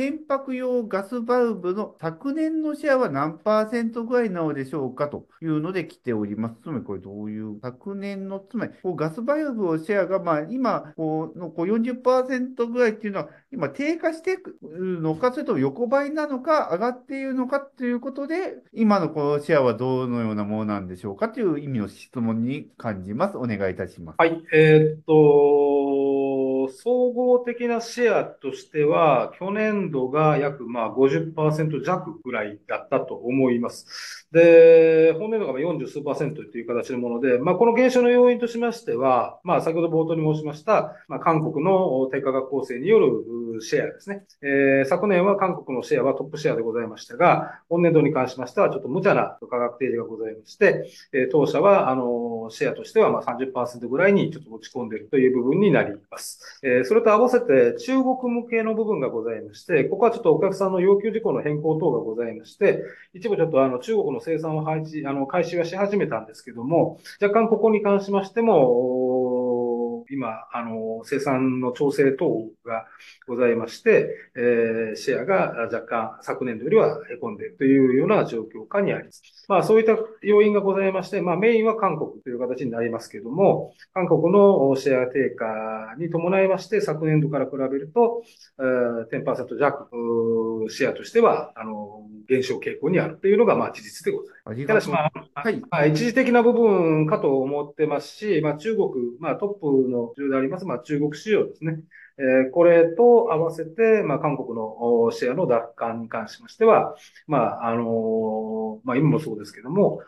船舶用ガスバルブの昨年のシェアは何パーセントぐらいなのでしょうかというので来ております。つまりこれどういう昨年の、つまりこうガスバルブのシェアがまあ今こうのこう40%ぐらいっていうのは今低下しているのか、それとも横ばいなのか、上がっているのかということで、今のこのシェアはどのようなものなんでしょうかという意味の質問に感じます。お願いいたします。はい。えー、っと、総合的なシェアとしては、去年度が約まあ50%弱ぐらいだったと思います。で、本年度が40数パーセントという形のもので、まあ、この減少の要因としましては、まあ、先ほど冒頭に申しました、まあ、韓国の低価格構成によるシェアですね。えー、昨年は韓国のシェアはトップシェアでございましたが、本年度に関しましては、ちょっと無茶な価格提示がございまして、えー、当社は、あの、シェアとしてはまあ30%ぐらいにちょっと落ち込んでいるという部分になります。えー、それと合わせて中国向けの部分がございまして、ここはちょっとお客さんの要求事項の変更等がございまして、一部ちょっとあの中国の生産を配置、あの、開始はし始めたんですけども、若干ここに関しましても、今、あの、生産の調整等がございまして、えー、シェアが若干昨年度よりは凹んでいるというような状況下にあります。まあ、そういった要因がございまして、まあ、メインは韓国という形になりますけれども、韓国のシェア低下に伴いまして、昨年度から比べると、えー、10%弱、シェアとしては、あの、減少傾向にあるというのが、まあ、事実でございます。ただし、まあ、はい。まあ、一時的な部分かと思ってますし、まあ、中国、まあ、トップの重であります、まあ、中国市場ですね。えこれと合わせて、まあ、韓国のシェアの奪還に関しましては、まあ、あのまあ、今もそうですけども、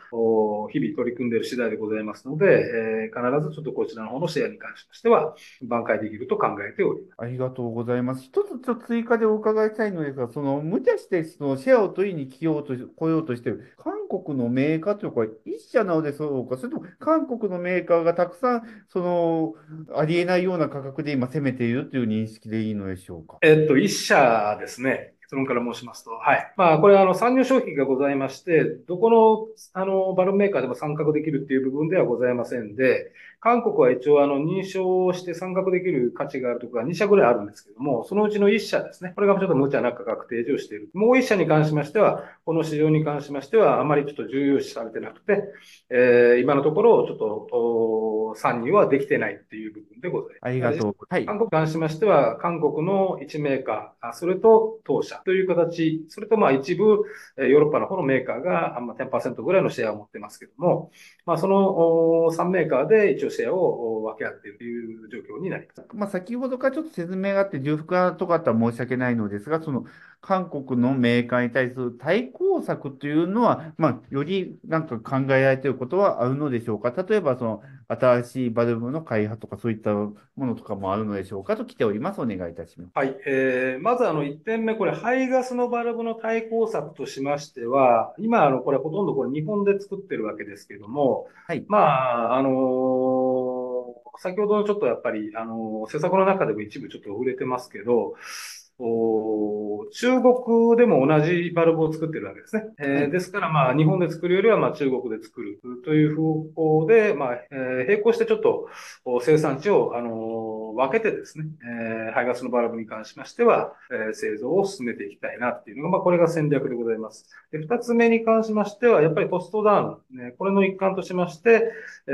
日々取り組んでいる次第でございますので、えー、必ずちょっとこちらの方のシェアに関しましては、挽回できると考えております。ありがとうございます。一つちょっと追加でお伺いしたいのですが、その、無茶してそのシェアを取りに来ようと、来ようとしている韓国のメーカーというか、一社なのでそうか、それとも韓国のメーカーがたくさん、その、ありえないような価格で今攻めているという認識でいいのでしょうか？えっと、一社ですね。結論から申しますと、はい。まあ、これはあの、参入障壁がございまして、どこの、あの、バルーンメーカーでも参画できるっていう部分ではございませんで、韓国は一応あの認証して参画できる価値があるところが2社ぐらいあるんですけども、そのうちの1社ですね。これがちょっと無茶な価格提示をしている。もう1社に関しましては、この市場に関しましては、あまりちょっと重要視されてなくて、えー、今のところちょっと参入はできてないっていう部分でございます。ありがとう。はい。韓国に関しましては、韓国の1メーカー、それと当社という形、それとまあ一部、ヨーロッパの方のメーカーが10%ぐらいのシェアを持ってますけども、まあその3メーカーで一応シェアを分け合っているという状況になります。まあ、先ほどからちょっと説明があって、重複とかあったら申し訳ないのですが、その韓国のメーカーに対する対抗策というのは、まあ、よりなんか考えられていることはあるのでしょうか？例えば、その新しいバルブの開発とか、そういったものとかもあるのでしょうか？と来ております。お願いいたします。はい。えー、まずあの1点目、これ、排ガスのバルブの対抗策としましては、今、あの、これほとんどこれ日本で作ってるわけですけども、はい。まあ、あのー先ほどちょっとやっぱり、あの、施策の中でも一部ちょっと触れてますけど、お中国でも同じバルブを作ってるわけですね。えー、ですから、まあ、日本で作るよりは、まあ、中国で作るという方向で、まあ、えー、並行してちょっと生産地を、あのー、分けてですね、えー、排ガスのバルブに関しましては、えー、製造を進めていきたいなっていうのが、まあ、これが戦略でございます。で、二つ目に関しましては、やっぱりコストダウン、ね、これの一環としまして、え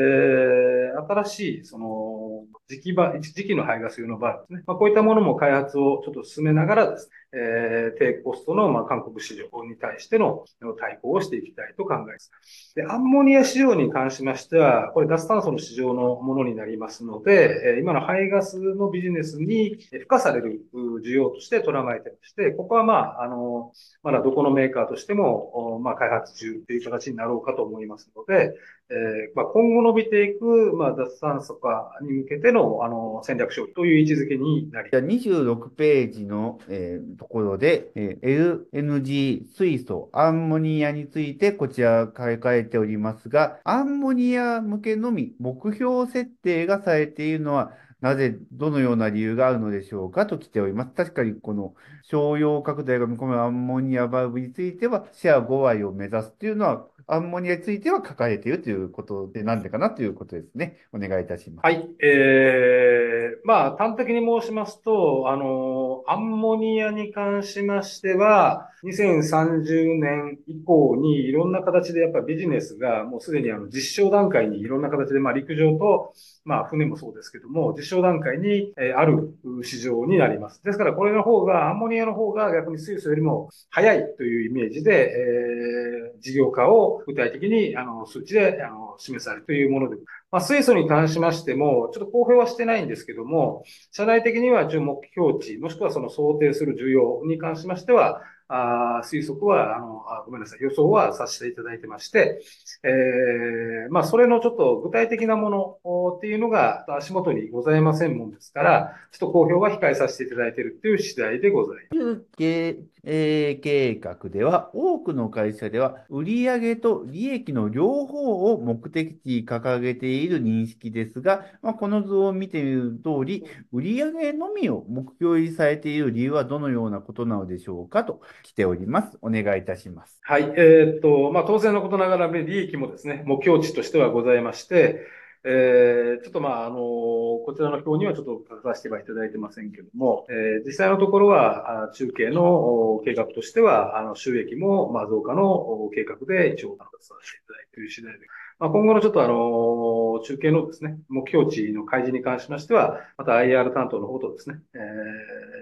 ー、新しい、その、時期ば、時期の排ガス用のバルブですね。まあ、こういったものも開発をちょっと進めながらですね、えー、低コストの、まあ、韓国市場に対しての対抗をしていきたいと考えます。で、アンモニア市場に関しましては、これ脱炭素の市場のものになりますので、今の排ガスのビジネスに付加される需要として捉えてまして、ここはまあ、あの、まだどこのメーカーとしても、まあ、開発中という形になろうかと思いますので、えー、まあ、今後伸びていく、まあ、脱炭素化に向けての、あの、戦略商品という位置づけになります。26ページの、えー、ところで、えー、LNG 水素、アンモニアについてこちら書かれておりますが、アンモニア向けのみ目標設定がされているのは、なぜ、どのような理由があるのでしょうかと来ております。確かに、この商用拡大が見込むアンモニアバルブについては、シェア5割を目指すというのは、アンモニアについては書かれているということで、なんでかなということですね。お願いいたします。はい。えー、まあ、端的に申しますと、あの、アンモニアに関しましては、2030年以降にいろんな形でやっぱビジネスがもうすでにあの実証段階にいろんな形でまあ陸上とまあ船もそうですけども、実証段階にある市場になります。ですからこれの方が、アンモニアの方が逆に水素よりも早いというイメージで、えー、事業化を具体的にあの数値であの示されるというもので、まあ、水素に関しましても、ちょっと公表はしてないんですけども、社内的には一応目標値、もしくはその想定する需要に関しましては、あ推測は、あのあ、ごめんなさい、予想はさせていただいてまして、えー、まあ、それのちょっと具体的なものっていうのが足元にございませんもんですから、ちょっと公表は控えさせていただいているっていう次第でございます。中継計画では、多くの会社では、売上と利益の両方を目的地に掲げている認識ですが、まあ、この図を見てみる通り、売上のみを目標にされている理由はどのようなことなのでしょうかと来ております。お願いいたします。はい。えー、っと、まあ、当然のことながら、利益もですね、目標値としてはございまして、えー、ちょっとまあ、あの、こちらの表にはちょっと書かせてはいただいてませんけども、えー、実際のところは、中継の計画としては、あの、収益も、まあ、増加の計画で一応、させていただいている次第でまあ、今後のちょっとあの、中継のですね、目標値の開示に関しましては、また IR 担当の方とですね、え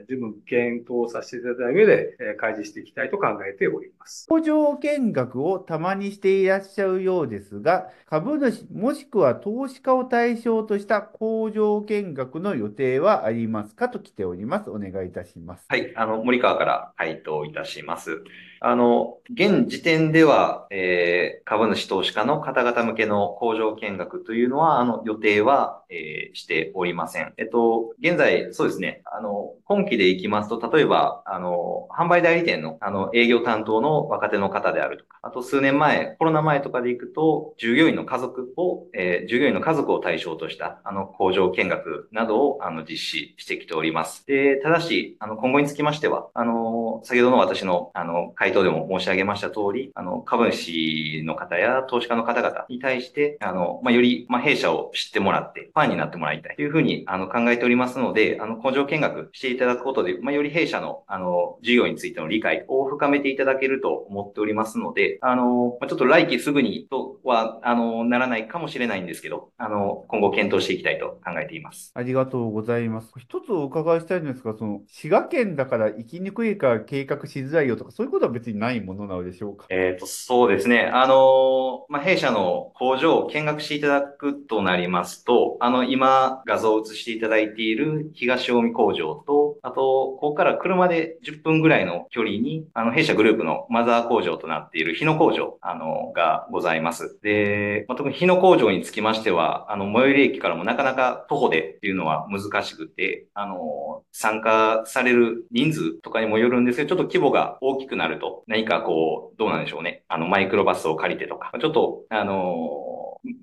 ー、十分検討させていただいた上で、えー、開示していきたいと考えております。工場見学をたまにしていらっしゃるようですが、株主もしくは投資家を対象とした工場見学の予定はありますかと来ております。お願いいたします。はい、あの、森川から回答いたします。あの、現時点では、えー、株主投資家の方々向けの工場見学というのは、あの、予定は、えー、しておりません。えっと、現在、そうですね、あの、今期でいきますと、例えば、あの、販売代理店の、あの、営業担当の若手の方であるとか、あと数年前、コロナ前とかでいくと、従業員の家族を、えー、従業員の家族を対象とした、あの、工場見学などを、あの、実施してきております。で、ただし、あの、今後につきましては、あの、先ほどの私の、あの、回答でも申し上げました通り、あの、株主の方や投資家の方々に対して、あの、まあ、より、まあ、弊社を知ってもらって、ファンになってもらいたいというふうに、あの、考えておりますので、あの、工場見学していただくことで、まあ、より弊社の、あの、事業についての理解を深めていただけると思っておりますので、あの、まあ、ちょっと来期すぐにとは、あの、ならないかもしれないんですけど、あの、今後検討していきたいと考えています。ありがとうございます。一つお伺いしたいんですが、その、滋賀県だから行きにくいから計画しづらいよとか、そういうことは別にないものなのでしょうか？えっ、ー、と、そうですね。あの、まあ、弊社の工場を見学していただくとなりますと、あの、今画像を映していただいている東近江工場と、あと、ここから車で10分ぐらいの距離に、あの、弊社グループのマザー工場となっている日野工場、あの、がございます。で、まあ、特に日野工場につきましては、あの、最寄り駅からもなかなか徒歩でっていうのは難しくて、あの、参加される人数とかにもよるんですけど、ちょっと規模が大きくなると、何かこう、どうなんでしょうね。あの、マイクロバスを借りてとか、ちょっと、あの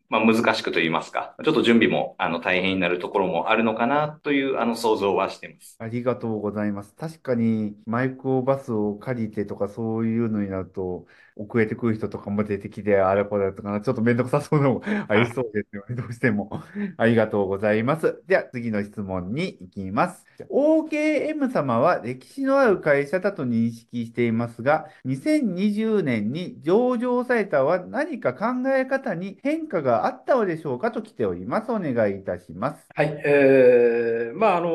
まあ、難しくと言いますか、ちょっと準備も、あの、大変になるところもあるのかなという、あの、想像はしてます。ありがとうございます。確かに、マイクロバスを借りてとか、そういうのになると、遅れてくる人とかも出てきて、あれこれとか、ちょっとめんどくさそうなのもありそうですよね、どうしても。ありがとうございます。では、次の質問に行きます。OKM 様は歴史のある会社だと認識していますが、2020年に上場されたは何か考え方に変化があったのでしょうかと来ております。お願いいたします。はい。えー、まあ、あの、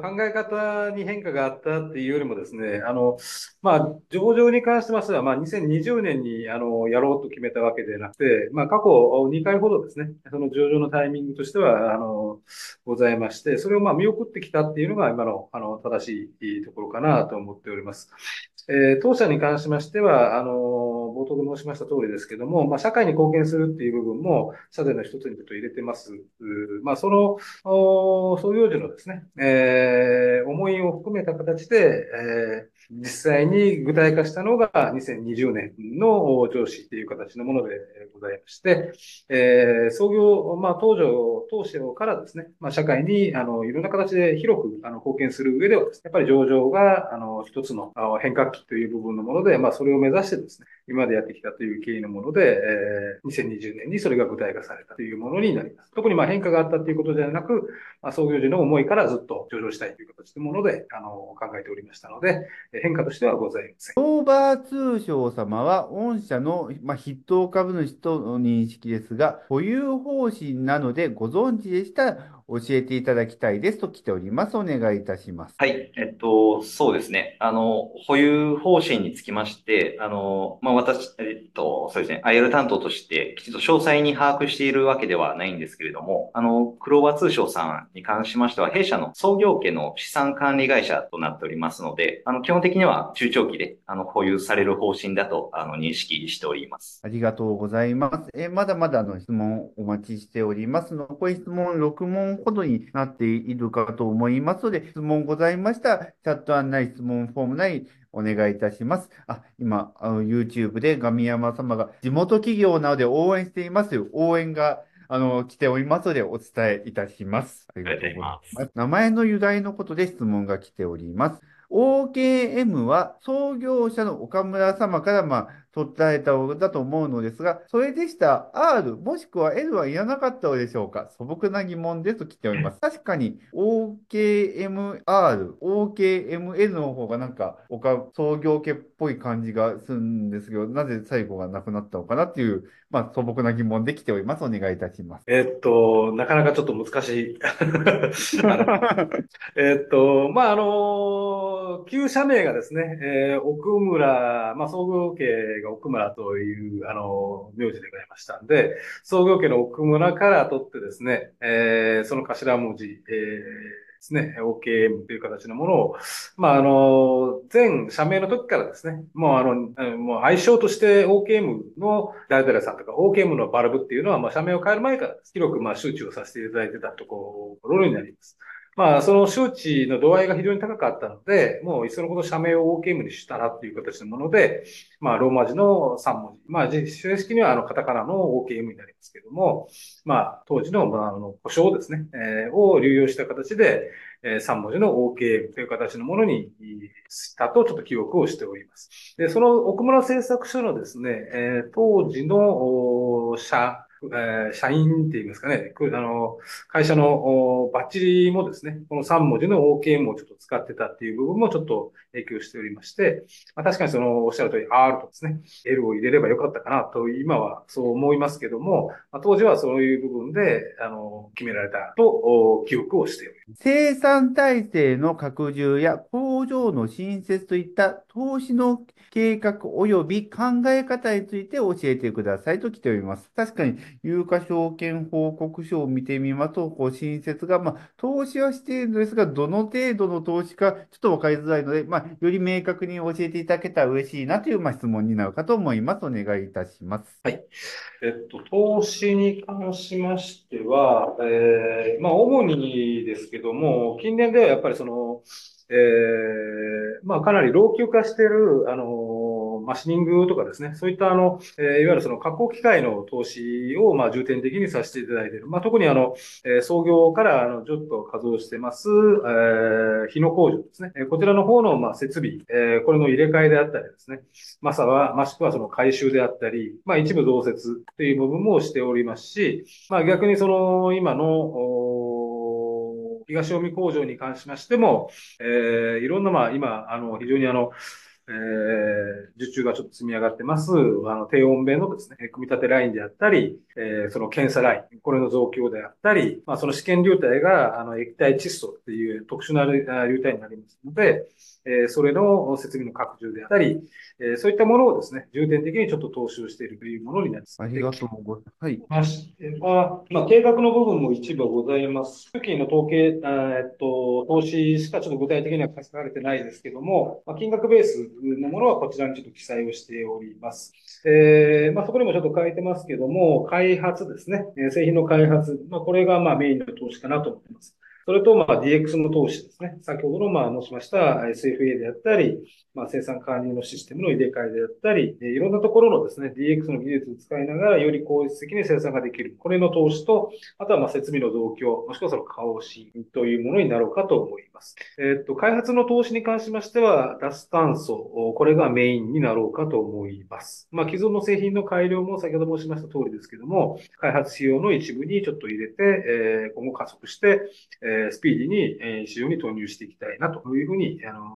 考え方に変化があったっていうよりもですね、あの、まあ、上場に関してましては、まあ、2020 20年にあのやろうと決めたわけでなくて、まあ、過去2回ほどですね、その上場のタイミングとしてはあのございまして、それをまあ見送ってきたっていうのが今のあの正しいところかなと思っております。えー、当社に関しましては、あの、冒頭で申しました通りですけども、まあ、社会に貢献するっていう部分も、も社税の一つにと入れてます。まあ、その、創業時のですね、えー、思いを含めた形で、えー実際に具体化したのが2020年の上司っていう形のものでございまして、えー、創業、まあ、当初、当初からですね、まあ、社会に、あの、いろんな形で広く、あの、貢献する上ではですね、やっぱり上場が、あの、一つの変革期という部分のもので、まあ、それを目指してですね、今までやってきたという経緯のもので、えー、2020年にそれがが具体化されたというものになります。特にまあ変化があったということではなく、まあ、創業時の思いからずっと上場したいという形のもので、あの、考えておりましたので、変化としてはございません。オーバー通商様は、御社の、まあ、筆頭株主との認識ですが、保有方針なのでご存知でした、教えていただきたいですと来ております。お願いいたします。はい。えっと、そうですね。あの、保有方針につきまして、あの、まあ、私、えっと、そうですね。IR 担当として、きちんと詳細に把握しているわけではないんですけれども、あの、クローバー通商さんに関しましては、弊社の創業家の資産管理会社となっておりますので、あの、基本的には中長期で、あの、保有される方針だと、あの、認識しております。ありがとうございます。え、まだまだの質問お待ちしております。残り質問6問ほどになっているかと思いますので、質問ございましたら、チャット案内、質問フォーム内お願いいたします。あ、今、あの YouTube でガミヤマ様が地元企業なので応援していますよ。応援があの、来ておりますのでお伝えいたします。ありがとうございます。名前の由来のことで質問が来ております。OKM は創業者の岡村様から、まあ、取られたのだと思うのですが、それでした R もしくは L はいらなかったのでしょうか？素朴な疑問ですと来ております。確かに OKMR、OKML の方がなんか創業家っぽい感じがするんですけど、なぜ最後がなくなったのかなっていう、まあ素朴な疑問で来ております。お願いいたします。えっと、なかなかちょっと難しい。えっと、まああの、旧社名がですね、えー、奥村、まあ創業が奥村という、あの、名字でございましたんで、創業家の奥村から取ってですね、えー、その頭文字、えーですね、OKM という形のものを、まあ、あの、全社名の時からですね、もうあの、もう愛称として OKM の誰々さんとか OKM のバルブっていうのは、まあ、社名を変える前から広くまあ周知をさせていただいてたところになります。まあ、その周知の度合いが非常に高かったので、もういっそのこと社名を OKM にしたらっていう形のもので、まあ、ローマ字の3文字。まあ、正式にはあの、カタカナの OKM になりますけども、まあ、当時の、まあ、あの、故障ですね、えー、を流用した形で、えー、3文字の OKM という形のものにしたとちょっと記憶をしております。で、その奥村製作所のですね、えー、当時の社、えー、社員って言いますかね、あの、会社のバッチリもですね、この3文字の OKM をちょっと使ってたっていう部分もちょっと影響しておりまして、まあ、確かにその、おっしゃる通り R とですね、L を入れればよかったかなと、今はそう思いますけども、まあ、当時はそういう部分で、あの、決められたと、記憶をしております。生産体制の拡充や工工場の新設といった投資の計画及び考え方について教えてくださいと来ております。確かに、有価証券報告書を見てみますと、こう新設が、まあ、投資はしているのですが、どの程度の投資か、ちょっとわかりづらいので、まあ、より明確に教えていただけたら嬉しいなという、まあ、質問になるかと思います。お願いいたします？はい。えっと、投資に関しましては、えー、まあ、主にですけども、近年ではやっぱりその、えー、まあ、かなり老朽化している、あの、マシニングとかですね、そういったあの、えー、いわゆるその加工機械の投資を、まあ、重点的にさせていただいている。まあ、特にあの、えー、創業から、あの、ちょっと稼働してます、えー、日野工場ですね。こちらの方の、まあ、設備、えー、これの入れ替えであったりですね。まさは、もしくはその回収であったり、まあ、一部増設という部分もしておりますし、まあ、逆にその、今の、東近江工場に関しましても、えー、いろんな、まあ、今、あの、非常にあの、えー、受注がちょっと積み上がってます、あの、低温弁のですね、組み立てラインであったり、えー、その検査ライン、これの増強であったり、まあ、その試験流体が、あの、液体窒素っていう特殊な流体になりますので、えー、それの設備の拡充であったり、えー、そういったものをですね、重点的にちょっと投資をしているというものになります。ありがとうございます。はい。まして、まあ、計画の部分も一部ございます。初期の統計、えっと、投資しかちょっと具体的には書かれてないですけども、まあ、金額ベースのものはこちらにちょっと記載をしております。えー、まあ、そこにもちょっと書いてますけども、開発ですね、製品の開発、まあ、これがまあメインの投資かなと思っています。それと、まあ、DX の投資ですね。先ほどの、まあ、申しました SFA であったり、まあ、生産管理のシステムの入れ替えであったり、いろんなところのですね、DX の技術を使いながら、より効率的に生産ができる。これの投資と、あとは、まあ、設備の増強、もしくはその過労死というものになろうかと思います。えっと、開発の投資に関しましては、脱炭素、これがメインになろうかと思います。まあ、既存の製品の改良も先ほど申しました通りですけども、開発仕様の一部にちょっと入れて、え今後加速して、ええー、スピーディーに、えー、市場に投入していきたいなというふうに、あの、